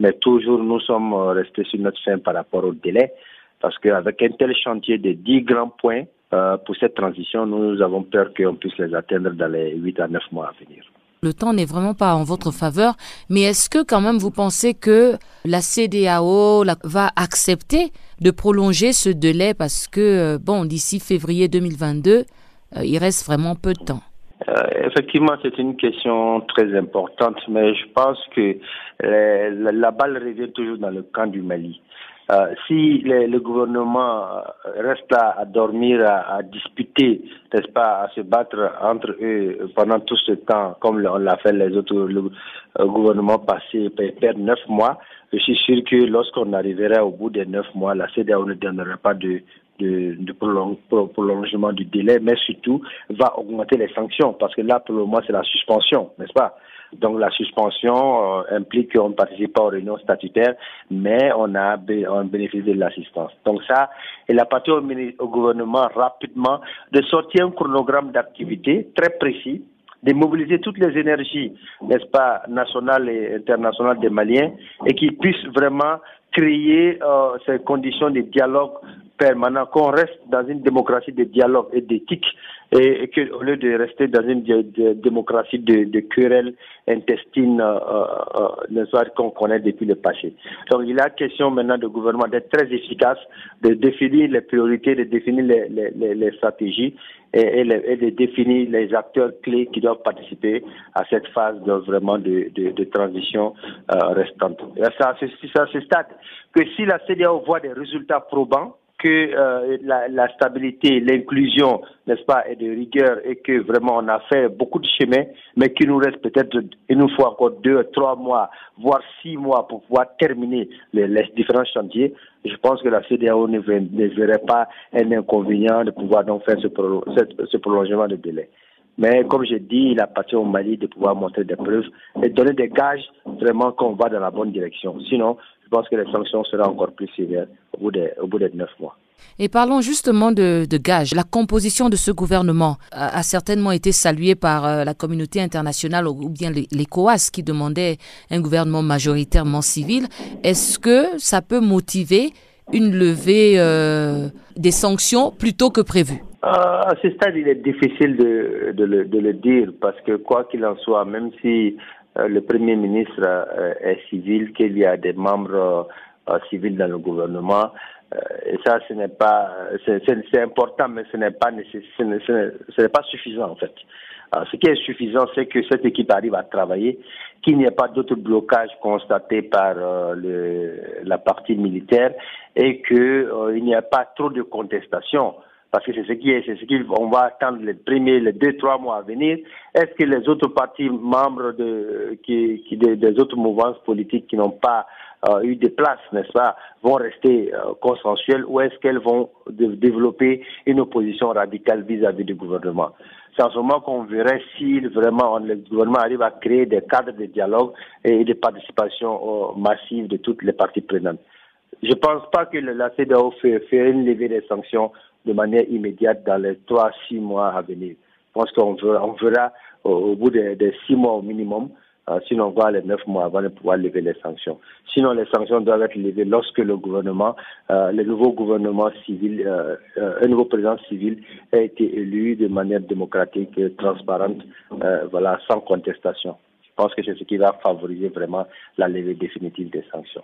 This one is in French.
Mais toujours, nous sommes restés sur notre fin par rapport au délai, parce qu'avec un tel chantier de 10 grands points, pour cette transition, nous avons peur qu'on puisse les atteindre dans les 8 à 9 mois à venir. Le temps n'est vraiment pas en votre faveur, mais est-ce que quand même vous pensez que la CDAO va accepter de prolonger ce délai? Parce que, bon, d'ici février 2022, il reste vraiment peu de temps euh, effectivement, c'est une question très importante, mais je pense que euh, la, balle revient toujours dans le camp du Mali. Euh, si le, gouvernement reste à, dormir, à, disputer, n'est-ce pas, à se battre entre eux pendant tout ce temps, comme on l'a fait les autres gouvernements passés, perdre neuf mois, je suis sûr que lorsqu'on arriverait au bout des neuf mois, la CDAO ne donnerait pas de, de, de prolongement du délai, mais surtout va augmenter les sanctions, parce que là, pour le moment, c'est la suspension, n'est-ce pas? Donc la suspension euh, implique qu'on ne participe pas aux réunions statutaires, mais on a un bénéfice de l'assistance. Donc ça, il appartient au, au gouvernement rapidement de sortir un chronogramme d'activité très précis de mobiliser toutes les énergies, n'est-ce pas, nationales et internationales des Maliens, et qui puissent vraiment créer euh, ces conditions de dialogue permanent, qu'on reste dans une démocratie de dialogue et d'éthique, et, et qu'au lieu de rester dans une démocratie de, de querelles intestines, euh, euh, euh qu'on connaît depuis le passé. Donc il a question maintenant de gouvernement d'être très efficace, de définir les priorités, de définir les, les, les stratégies et, et, et, de définir les acteurs clés qui doivent participer à cette phase de, vraiment de, de, de transition euh, restante. C'est ça, c'est stade que si la CDAO voit des résultats probants, que euh, la, la, stabilité, l'inclusion, n'est-ce pas, est de rigueur et que vraiment on a fait beaucoup de chemin, mais qu'il nous reste peut-être, il nous faut encore deux, trois mois, voire six mois pour pouvoir terminer les, les différents chantiers. Je pense que la CDAO ne, ne, verrait pas un inconvénient de pouvoir donc faire ce, ce prolongement de délai. Mais comme j'ai dit, il appartient au Mali de pouvoir montrer des preuves et donner des gages vraiment qu'on va dans la bonne direction. Sinon, je pense que les sanctions seront encore plus sévères au bout des, au bout des neuf mois. Et parlons justement de, de gages. La composition de ce gouvernement a, certainement été saluée par euh, la communauté internationale ou bien les, les COAS qui demandaient un gouvernement majoritairement civil. Est-ce que ça peut motiver une levée euh, des sanctions plutôt que prévu? À ce stade, il est difficile de, de, le, de le dire parce que quoi qu'il en soit, même si euh, le Premier ministre euh, est civil, qu'il y a des membres euh, civils dans le gouvernement. et ça, ce n'est pas, c'est important, mais ce n'est pas ce n'est pas suffisant en fait. ce qui est suffisant, c'est que cette équipe arrive à travailler, qu'il n'y ait pas d'autres blocages constatés par la partie militaire et qu'il n'y ait pas trop de contestation parce que c'est ce qui est, c'est ce qu'on va attendre les premiers, les deux, trois mois à venir. Est-ce que les autres partis membres de, qui, qui des, autres mouvances politiques qui n'ont pas euh, eu de place, n'est-ce pas, vont rester euh, ou est-ce qu'elles vont développer une opposition radicale vis-à-vis du gouvernement? C'est en ce moment qu'on verrait si vraiment le gouvernement arrive à créer des cadres de dialogue et de participation euh, massive de toutes les parties prenantes. Je ne pense pas que la CEDAO ferait une levée des sanctions de manière immédiate dans les trois, six mois à venir. Je pense qu'on verra, au, bout des, six mois au minimum, euh, sinon on va les neuf mois avant de pouvoir lever les sanctions. Sinon, les sanctions doivent être levées lorsque le gouvernement, euh, le nouveau gouvernement civil, euh, un nouveau président civil a été élu de manière démocratique, transparente, voilà, sans contestation. Je pense que c'est ce qui va favoriser vraiment la levée définitive des sanctions.